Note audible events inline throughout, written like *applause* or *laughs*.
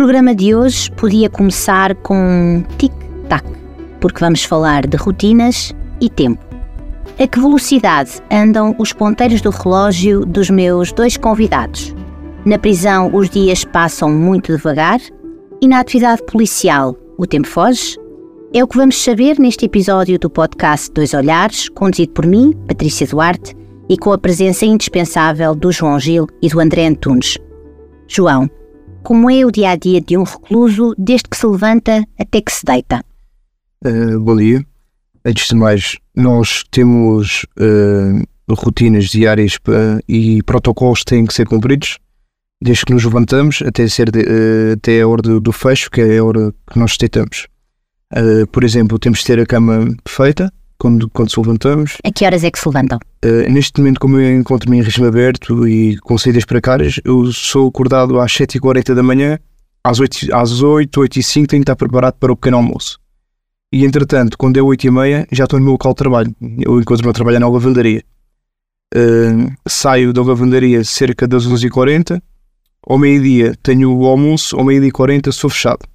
programa de hoje podia começar com um tic-tac, porque vamos falar de rotinas e tempo. A que velocidade andam os ponteiros do relógio dos meus dois convidados? Na prisão, os dias passam muito devagar e na atividade policial, o tempo foge? É o que vamos saber neste episódio do podcast Dois Olhares, conduzido por mim, Patrícia Duarte, e com a presença indispensável do João Gil e do André Antunes. João, como é o dia a dia de um recluso desde que se levanta até que se deita? Uh, bom dia. Antes de mais, nós temos uh, rotinas diárias e protocolos que têm que ser cumpridos desde que nos levantamos até, ser de, uh, até a hora do, fecho, que é a hora que nós deitamos. Por exemplo, temos de ter a cama feita quando, quando se levantamos. A que horas é que se levantam? Uh, neste momento, como eu encontro-me em regime aberto e com saídas precárias, eu sou acordado às 7h40 da manhã, às 8, às 8, 8 e 5 tenho que estar preparado para o pequeno almoço. E entretanto, quando é 8 e meia, já estou no meu local de trabalho. Eu encontro-me a trabalhar na lavandaria. Uh, saio da lavandaria cerca das 11h40 ao meio-dia tenho o almoço, ao meio-dia e 40 sou fechado.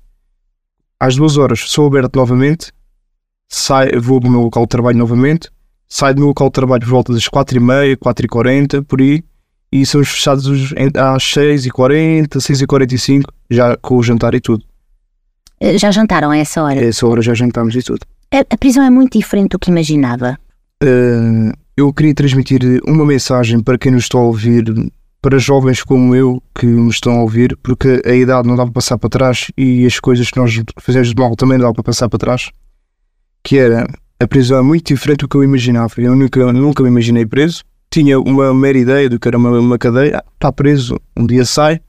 Às duas horas sou aberto novamente, saio, vou para o meu local de trabalho novamente, saio do meu local de trabalho por volta das 4h30, 4h40, por aí, e somos fechados às 6h40, 6h45, já com o jantar e tudo. Eh, já jantaram a essa hora? A essa hora já jantamos e tudo. A, a prisão é muito diferente do que imaginava? Uh, eu queria transmitir uma mensagem para quem nos está a ouvir para jovens como eu que me estão a ouvir, porque a idade não dá para passar para trás e as coisas que nós fazemos de mal também não dá para passar para trás, que era a prisão é muito diferente do que eu imaginava. Eu nunca, eu nunca me imaginei preso, tinha uma mera ideia do que era uma, uma cadeia, ah, está preso, um dia sai,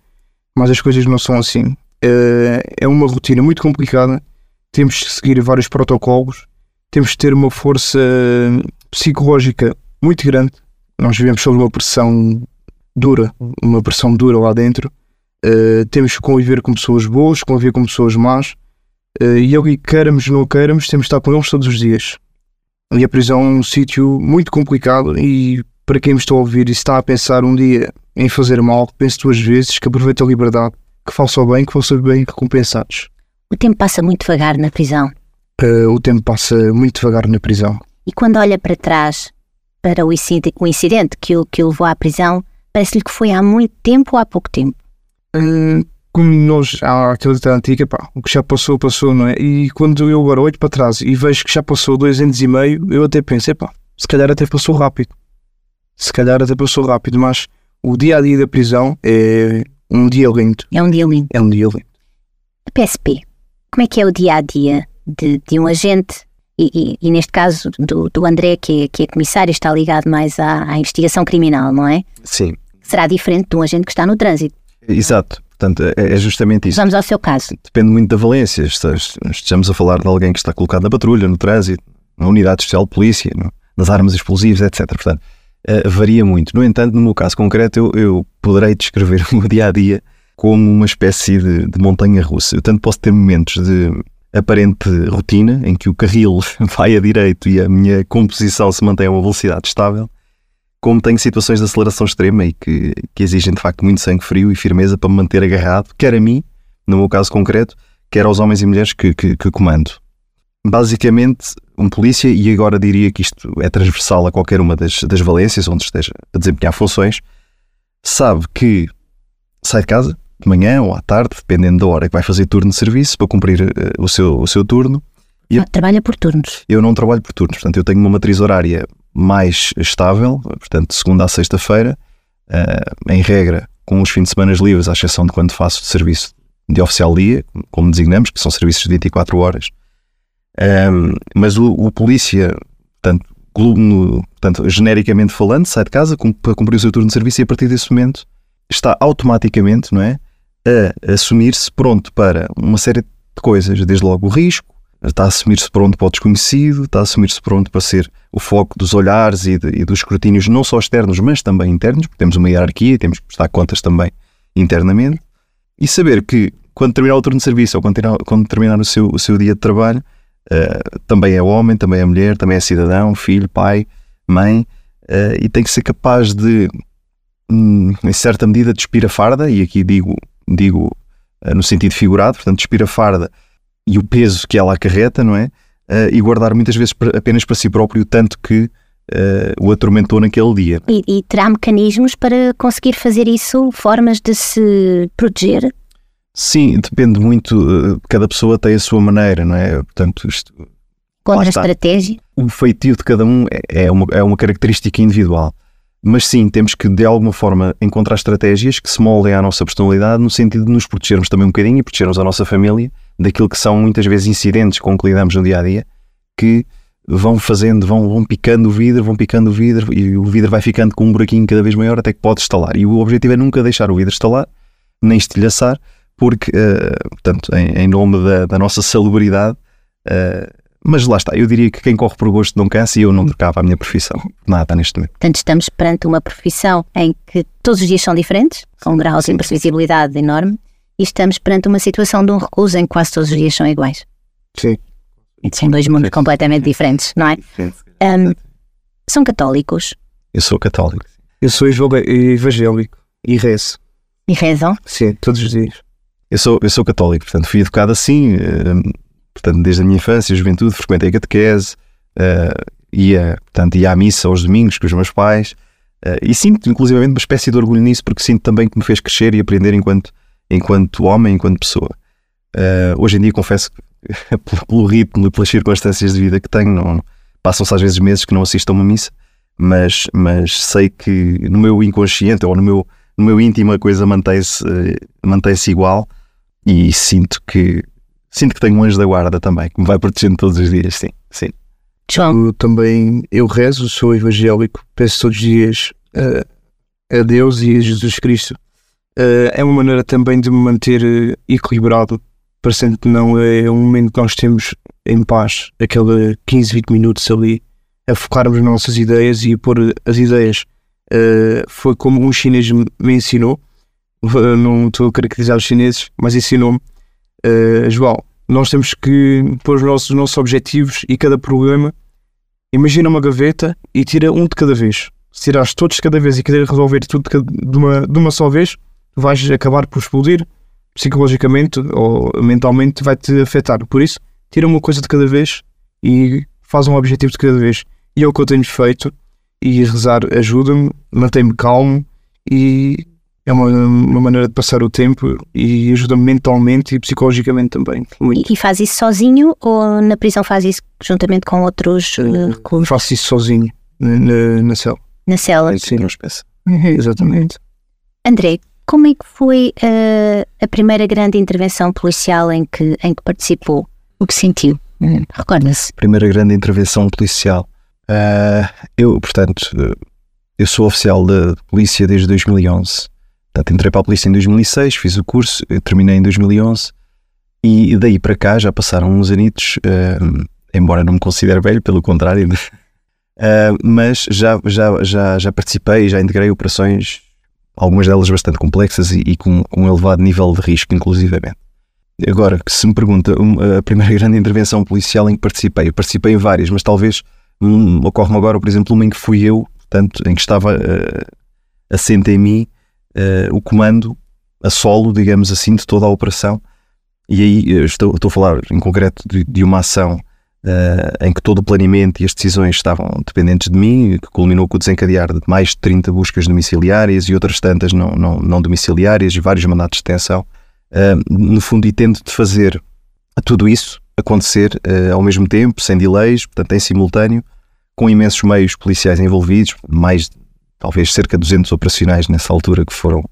mas as coisas não são assim. É, é uma rotina muito complicada, temos que seguir vários protocolos, temos que ter uma força psicológica muito grande. Nós vivemos sob uma pressão dura, uma pressão dura lá dentro. Uh, temos que conviver com pessoas boas, conviver com pessoas más. Uh, e eu, queiramos ou não queiramos, temos que estar com eles todos os dias. E a prisão é um sítio muito complicado e para quem me está a ouvir e está a pensar um dia em fazer mal, pense duas vezes, que aproveite a liberdade, que faça o bem, que faça bem recompensados. O tempo passa muito devagar na prisão. Uh, o tempo passa muito devagar na prisão. E quando olha para trás, para o incidente que o, que o levou à prisão, Parece-lhe que foi há muito tempo ou há pouco tempo? Hum, como nós, há aquela ditado antiga, pá, o que já passou, passou, não é? E quando eu agora olho para trás e vejo que já passou dois anos e meio, eu até penso, pá, se calhar até passou rápido. Se calhar até passou rápido, mas o dia a dia da prisão é um dia lindo. É um dia lindo. É um dia lindo. A PSP, como é que é o dia a dia de, de um agente e, e, e, neste caso do, do André, que é, que é comissário, está ligado mais à, à, investigação criminal, não é? Sim será diferente de um agente que está no trânsito. Exato. Portanto, é, é justamente isso. Vamos ao seu caso. Depende muito da valência. Estamos a falar de alguém que está colocado na patrulha, no trânsito, na unidade especial de polícia, nas armas explosivas, etc. Portanto, uh, varia muito. No entanto, no meu caso concreto, eu, eu poderei descrever *laughs* o meu dia a dia como uma espécie de, de montanha russa. Eu tanto posso ter momentos de aparente rotina, em que o carril *laughs* vai a direito e a minha composição se mantém a uma velocidade estável, como tenho situações de aceleração extrema e que, que exigem de facto muito sangue frio e firmeza para me manter agarrado, quer a mim, no meu caso concreto, quer aos homens e mulheres que, que, que comando. Basicamente, um polícia, e agora diria que isto é transversal a qualquer uma das, das valências onde esteja a desempenhar funções, sabe que sai de casa de manhã ou à tarde, dependendo da hora que vai fazer turno de serviço para cumprir uh, o, seu, o seu turno. E Trabalha por turnos? Eu não trabalho por turnos, portanto, eu tenho uma matriz horária mais estável, portanto, de segunda a sexta-feira, uh, em regra, com os fins de semana livres, à exceção de quando faço serviço de oficial dia, como designamos, que são serviços de 24 horas. Um, mas o, o, polícia, portanto, no, portanto, genericamente falando, sai de casa para cumprir o seu turno de serviço e a partir desse momento está automaticamente, não é, a assumir-se pronto para uma série de coisas, desde logo o risco, está a assumir-se pronto para o desconhecido, está a assumir-se pronto para ser o foco dos olhares e, de, e, dos escrutínios, não só externos, mas também internos, porque temos uma hierarquia e temos que prestar contas também internamente. E saber que, quando terminar o turno de serviço ou quando terminar, quando terminar o, seu, o seu dia de trabalho, uh, também é homem, também é mulher, também é cidadão, filho, pai, mãe, uh, e tem que ser capaz de, hum, em certa medida, despir a farda, e aqui digo, digo uh, no sentido figurado, portanto, despir a farda e o peso que ela acarreta, não é? Uh, e guardar muitas vezes apenas para si próprio, tanto que o atormentou naquele dia. E, e terá mecanismos para conseguir fazer isso, formas de se proteger? Sim, depende muito, cada pessoa tem a sua maneira, não é? Portanto, isto, Contra a estratégia? O feitio de cada um é, é uma, é uma característica individual. Mas sim, temos que de alguma forma encontrar estratégias que se moldem à nossa personalidade no sentido de nos protegermos também um bocadinho e protegermos a nossa família daquilo que são muitas vezes incidentes com que lidamos no dia a dia que vão fazendo, vão, vão picando o vidro, vão picando o vidro e o vidro vai ficando com um buraquinho cada vez maior até que pode estalar. E o objetivo é nunca deixar o vidro estalar, nem estilhaçar, porque, uh, portanto, em, em nome da, da, nossa salubridade, uh, mas lá está, eu diria que quem corre por gosto não cansa e eu não trocava a minha profissão. *laughs* Nada neste momento. Portanto, estamos perante uma profissão em que todos os dias são diferentes, com um grau de imprevisibilidade enorme, e estamos perante uma situação de um recluso em que quase todos os dias são iguais. Sim. São dois mundos completamente diferentes, não é? Sim. Um, são católicos? Eu sou católico. Eu sou evangélico e rezo. E rezam? Sim, todos os dias. Eu sou, eu sou católico, portanto fui educado assim. Portanto, desde a minha infância e juventude, frequentei a catequese, uh, ia, portanto, ia à missa aos domingos com os meus pais uh, e sinto, inclusivamente, uma espécie de orgulho nisso, porque sinto também que me fez crescer e aprender enquanto, enquanto homem, enquanto pessoa. Uh, hoje em dia, confesso que, *laughs* pelo ritmo e pelas circunstâncias de vida que tenho, passam-se às vezes meses que não assisto a uma missa, mas, mas sei que no meu inconsciente ou no meu, no meu íntimo a coisa mantém-se mantém igual e sinto que sinto que tenho um anjo da guarda também, que me vai protegendo todos os dias, sim, sim. Eu também, eu rezo, sou evangélico, peço todos os dias uh, a Deus e a Jesus Cristo. Uh, é uma maneira também de me manter uh, equilibrado, parecendo que não é um momento que nós temos em paz, aquele 15, 20 minutos ali, a focarmos nas nossas ideias e a pôr as ideias. Uh, foi como um chinês me ensinou, não estou a caracterizar os chineses, mas ensinou-me uh, João, nós temos que pôr os nossos, os nossos objetivos e cada problema. Imagina uma gaveta e tira um de cada vez. Se tirares todos de cada vez e querer resolver tudo de uma, de uma só vez, vais acabar por explodir psicologicamente ou mentalmente, vai-te afetar. Por isso, tira uma coisa de cada vez e faz um objetivo de cada vez. E é o que eu tenho feito. E rezar ajuda-me, mantém-me calmo e é uma, uma maneira de passar o tempo e ajuda-me mentalmente e psicologicamente também. Muito. E faz isso sozinho ou na prisão faz isso juntamente com outros uh, Faço isso sozinho, na, na cela. Na cela? Sim, espécie. Uhum. Exatamente. André, como é que foi uh, a primeira grande intervenção policial em que, em que participou? O que sentiu? Recorda-se? Primeira grande intervenção policial. Uh, eu, portanto, eu sou oficial da polícia desde 2011 Portanto, entrei para a polícia em 2006, fiz o curso, terminei em 2011 e daí para cá já passaram uns anitos, uh, embora não me considere velho, pelo contrário, uh, *laughs* mas já, já, já, já participei, já integrei operações, algumas delas bastante complexas e, e com, com, um elevado nível de risco, inclusivamente. Agora, se me pergunta a primeira *laughs* grande intervenção policial em que participei, eu participei em várias, mas talvez um, ocorre-me agora, por exemplo, uma em que fui eu, portanto, em que estava uh, assente em mim uh, o comando a solo, digamos assim, de toda a operação. E aí estou, estou a falar em concreto de, de uma ação uh, em que todo o planeamento e as decisões estavam dependentes de mim, que culminou com o desencadear de mais de 30 buscas domiciliárias e outras tantas não, não, não domiciliárias e vários mandatos de detenção. Uh, no fundo, e tendo de fazer tudo isso acontecer uh, ao mesmo tempo, sem delays, portanto, em simultâneo, com imensos meios policiais envolvidos, mais talvez cerca de 200 operacionais nessa altura que foram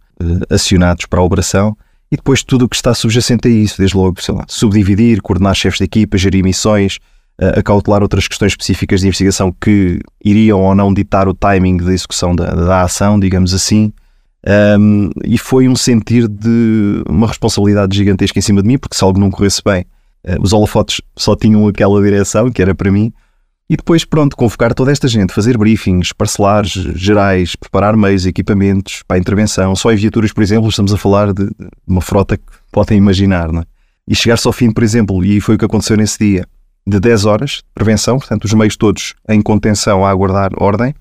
acionados para a operação e depois tudo o que está subjacente a isso, desde logo, sei lá, subdividir, coordenar chefes de equipa, gerir missões, uh, acautelar outras questões específicas de investigação que iriam ou não ditar o timing da execução da, da ação, digamos assim. Um, e foi um sentir de uma responsabilidade gigantesca em cima de mim, porque se algo não corresse bem, uh, os holofotes só tinham aquela direção, que era para mim, e depois, pronto, convocar toda esta gente, fazer briefings parcelares, gerais, preparar meios, equipamentos para a intervenção. Só em viaturas, por exemplo, estamos a falar de, uma frota que podem imaginar, não é? E chegar-se ao fim, por exemplo, e foi o que aconteceu nesse dia, de 10 horas de prevenção, portanto, os meios todos em contenção a aguardar ordem,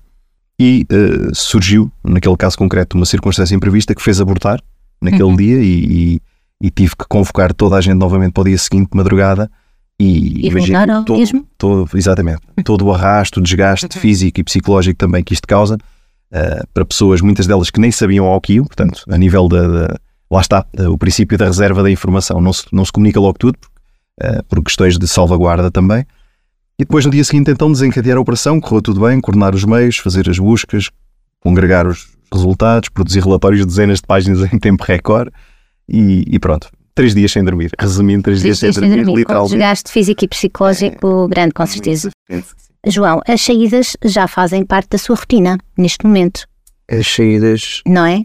e uh, surgiu, naquele caso concreto, uma circunstância imprevista que fez abortar naquele uhum. dia e, e, e tive que convocar toda a gente novamente para o dia seguinte, de madrugada. E, E voltar ao todo, mesmo? todo- exatamente, todo o arrasto, o desgaste físico e psicológico também que isto causa eh, para pessoas, muitas delas que nem sabiam ao que iam, portanto, a nível da, da- lá está, eh, o princípio da reserva da informação, não se, não se comunica logo tudo, eh, por questões de salvaguarda também. E depois no dia seguinte então desencadear a operação, correu tudo bem, coordenar os meios, fazer as buscas, congregar os resultados, produzir relatórios de dezenas de páginas em tempo recorde e, e pronto. Três dias sem dormir. *laughs* Resumindo, três, dias sem dormir, com literalmente. desgaste físico e psicológico grande, com certeza. João, as saídas já fazem parte da sua rotina neste momento, As saídas. não é?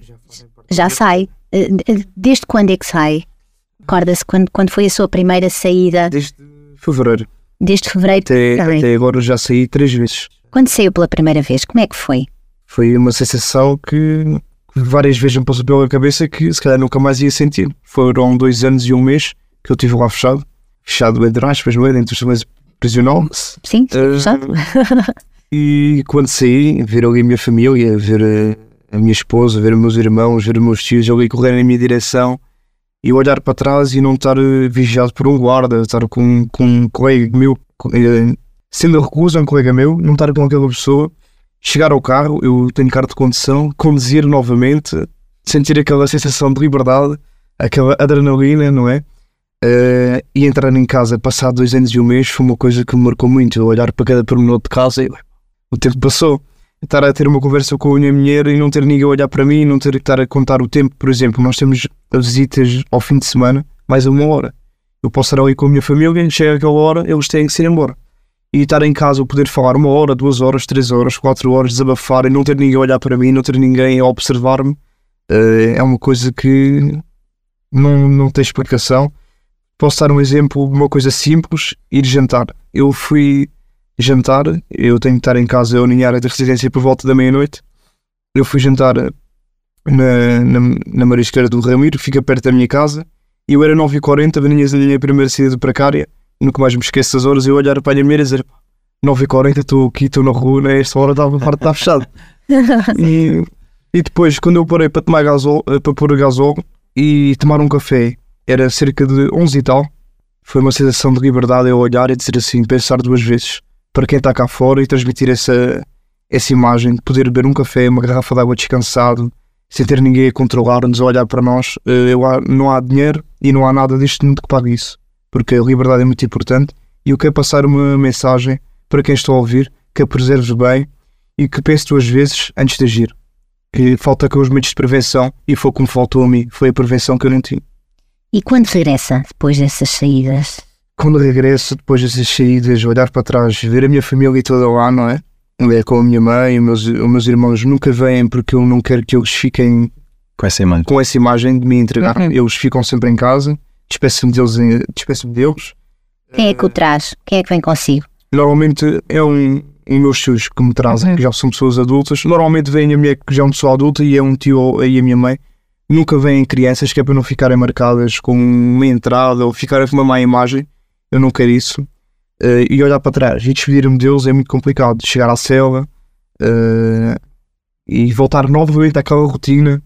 Já sai. Eh, de- Desde quando é que sai? Recorda-se quando, quando foi a sua primeira saída? Desde fevereiro. Desde fevereiro? Até, Tá até agora já saí três vezes. Quando saiu pela primeira vez, como é que foi? Foi uma sensação que várias vezes me passou pela cabeça que se calhar nunca mais ia sentir. Foram dois anos e um mês que eu estive lá fechado. Fechado entre aspas, não é? Dentro do silêncio prisional. Sim, Eh, sabe? *laughs* E quando saí, ver ali a minha família, ver eh, a minha esposa, ver os meus irmãos, ver os meus tios ali correrem na minha direção e olhar para trás e não estar eh, vigiado por um guarda, estar com, com um colega meu, eh, sendo recusa um colega meu, não estar com aquela pessoa, chegar ao carro, eu tenho carta de condução, conduzir novamente, sentir aquela sensação de liberdade, aquela adrenalina, não é? Eh, e entrar em casa, passado dois anos e um mês, foi uma coisa que me marcou muito. Eu olhar para cada pormenor de casa e o tempo passou. Estar a ter uma conversa com a minha mulher e não ter ninguém a olhar para mim, não ter que estar a contar o tempo. Por exemplo, nós temos visitas ao fim de semana, mais uma hora. Eu posso estar ali com a minha família, chega aquela hora, eles têm que se ir embora. E estar em casa, eu poder falar uma hora, duas horas, três horas, quatro horas, desabafar e não ter ninguém a olhar para mim, não ter ninguém a observar-me, eh, é uma coisa que não, não tem explicação. Posso dar um exemplo, uma coisa simples, ir jantar. Eu fui jantar, eu tenho que estar em casa ou em área de residência por volta da meia-noite. Eu fui jantar na, na, na Marisqueira do Ramiro, fica perto da minha casa, e eu era 9h40, venho a minha primeira saída precária, nunca mais me esqueço das horas, eu olhar para a minha mulher e dizer 9h40, estou aqui, estou na rua, né? esta hora estava parte está fechado. *laughs* E, e depois, quando eu parei para tomar gasol, eh, para pôr gasol e tomar um café, era cerca de 11 e tal. Foi uma sensação de liberdade eu olhar e dizer assim, pensar duas vezes para quem está cá fora e transmitir essa, essa imagem de poder beber um café, uma garrafa de água descansado, sem ter ninguém a controlar-nos, a olhar para nós. Eh, Eu, não há dinheiro e não há nada deste mundo que pague isso, porque a liberdade é muito importante. E eu quero passar uma mensagem para quem está a ouvir, que a preserves bem e que pense duas vezes antes de agir. Que falta com os meios de prevenção e foi como faltou a mim, foi a prevenção que eu não tinha. E quando regressa, depois dessas saídas? Quando regresso, depois dessas saídas, olhar para trás, ver a minha família toda lá, não é? É com a minha mãe, os meus, os meus irmãos nunca vêm porque eu não quero que eles fiquem Com essa imagem. com essa imagem de me entregar. Uhum. Eles ficam sempre em casa, despeço-me deles, despeço-me deles. Quem é que o traz? Quem é que vem consigo? Normalmente é um, um meus tios que me trazem, Uhum. que já são pessoas adultas. Normalmente vem a minha que já é uma pessoa adulta e é um tio e a minha mãe. Nunca vêm crianças que é para não ficarem marcadas com uma entrada ou ficarem com uma má imagem. Eu não quero isso. Eh, e olhar para trás e despedir-me deles é muito complicado. Chegar à cela eh, e voltar novamente àquela rotina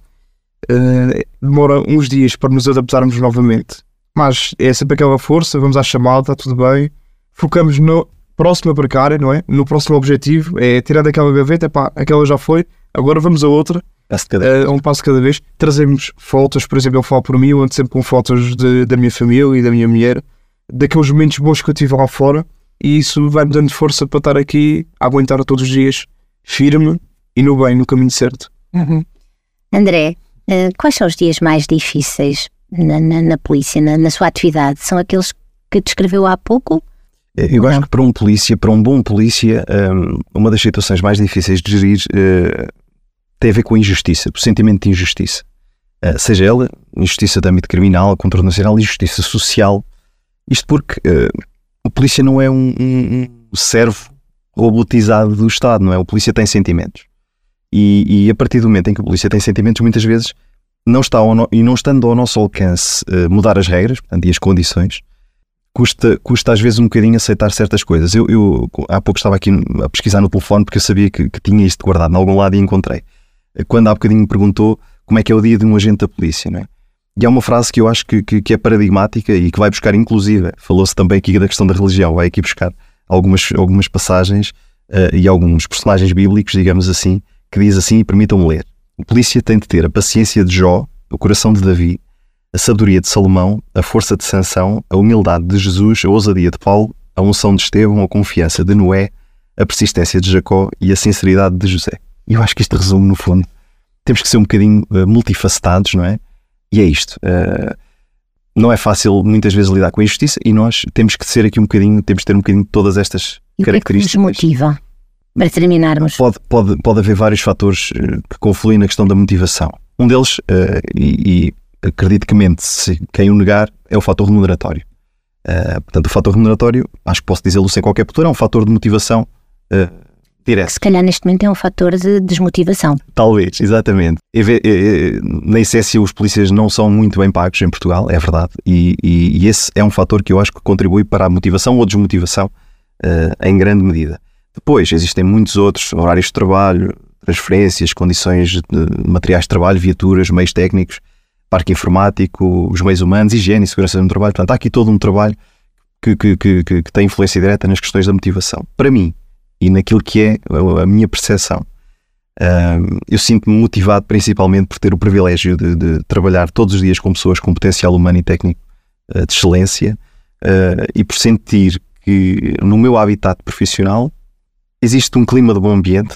eh, demora uns dias para nos adaptarmos novamente. Mas é sempre aquela força, vamos à chamada, está tudo bem. Focamos no próximo precária, não é? No próximo objetivo, é tirar daquela gaveta, pá, aquela já foi, agora vamos a outra, Passo cada um passo cada vez. Trazemos fotos, por exemplo, eu falo por mim, eu ando sempre com fotos de- da minha família e da minha mulher, daqueles momentos bons que eu tive lá fora, e isso vai-me dando força para estar aqui, a aguentar todos os dias, firme e no bem, no caminho certo. André, eh, quais são os dias mais difíceis na, na- na polícia, na, na sua atividade? São aqueles que descreveu há pouco? Eu acho que para um polícia, para um bom polícia, hum, uma das situações mais difíceis de gerir eh, tem a ver com a injustiça, o sentimento de injustiça. Eh, seja ela injustiça de âmbito criminal, controle nacional, injustiça social. Isto porque eh, o polícia não é um, um, um servo robotizado do Estado, não é? O polícia tem sentimentos. E, e a partir do momento em que o polícia tem sentimentos, muitas vezes não está no- e não estando ao nosso alcance eh, mudar as regras portanto, e as condições, custa, custa às vezes um bocadinho aceitar certas coisas. Eu, eu há pouco estava aqui a pesquisar no telefone porque eu sabia que, que tinha isto guardado em algum lado e encontrei. Quando há bocadinho me perguntou como é que é o dia de um agente da polícia, não é? E há uma frase que eu acho que, que, que é paradigmática e que vai buscar, inclusive, falou-se também aqui da questão da religião, vai aqui buscar algumas, algumas passagens uh, e alguns personagens bíblicos, digamos assim, que diz assim, e permitam-me ler. O polícia tem de ter a paciência de Jó, o coração de Davi, a sabedoria de Salomão, a força de Sansão, a humildade de Jesus, a ousadia de Paulo, a unção de Estevão, a confiança de Noé, a persistência de Jacó e a sinceridade de José. E eu acho que isto resume, no fundo, temos que ser um bocadinho uh, multifacetados, não é? E é isto. Uh, não é fácil muitas vezes lidar com a injustiça e nós temos que ser aqui um bocadinho, temos que ter um bocadinho de todas estas e características. O que, é que nos motiva? Para terminarmos. Pode, pode, pode haver vários fatores uh, que confluem na questão da motivação. Um deles, uh, e, e acredito que mente se quem o negar, é o fator remuneratório. Uh, portanto, o fator remuneratório, acho que posso dizê-lo sem qualquer postura, é um fator de motivação direto. Se calhar neste momento é um fator de desmotivação. Talvez, exatamente. Na essência, os polícias não são muito bem pagos em Portugal, é verdade, e, e, e esse é um fator que eu acho que contribui para a motivação ou desmotivação uh, em grande medida. Depois, existem muitos outros horários de trabalho, transferências, condições de materiais de trabalho, viaturas, meios técnicos, parque informático, os meios humanos, higiene e segurança no trabalho. Portanto, há aqui todo um trabalho que, que, que, que tem influência direta nas questões da motivação. Para mim, e naquilo que é a minha percepção. eu sinto-me motivado principalmente por ter o privilégio de, de, trabalhar todos os dias com pessoas com potencial humano e técnico uh, de excelência uh, e por sentir que no meu habitat profissional existe um clima de bom ambiente.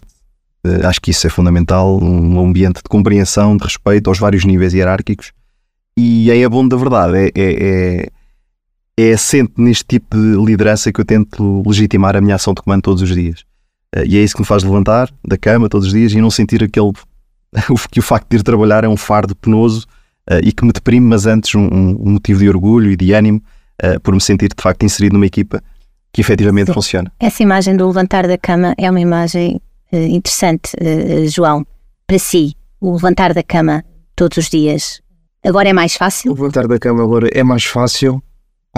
Uh, acho que isso é fundamental, um ambiente de compreensão, de respeito aos vários níveis hierárquicos. E é a bom da verdade, é, é, é é assente neste tipo de liderança que eu tento legitimar a minha ação de comando todos os dias. Uh, e é isso que me faz levantar da cama todos os dias e não sentir aquele *laughs* que o facto de ir trabalhar é um fardo penoso uh, e que me deprime, mas antes um, um, motivo de orgulho e de ânimo uh, por me sentir de facto inserido numa equipa que efetivamente Sim. funciona. Essa imagem do levantar da cama é uma imagem interessante, João. Para si, o levantar da cama todos os dias agora é mais fácil? O levantar da cama agora é mais fácil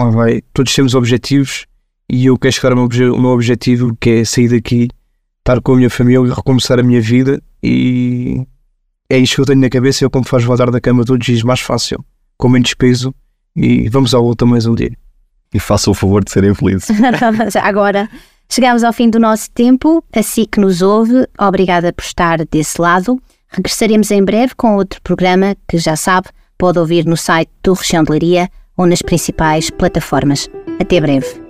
lá vai, todos temos objetivos e eu quero chegar ao meu, ao meu objetivo que é sair daqui, estar com a minha família, recomeçar a minha vida e é isto que eu tenho na cabeça. Eu, como faz voltar da cama todos os dias, mais fácil, com menos peso e vamos ao luta mais um dia. E façam o favor de serem felizes. *laughs* Agora, chegamos ao fim do nosso tempo. Assim que nos ouve, obrigada por estar desse lado. Regressaremos em breve com outro programa que já sabe, pode ouvir no site do Região de Leiria ou nas principais plataformas. Até breve.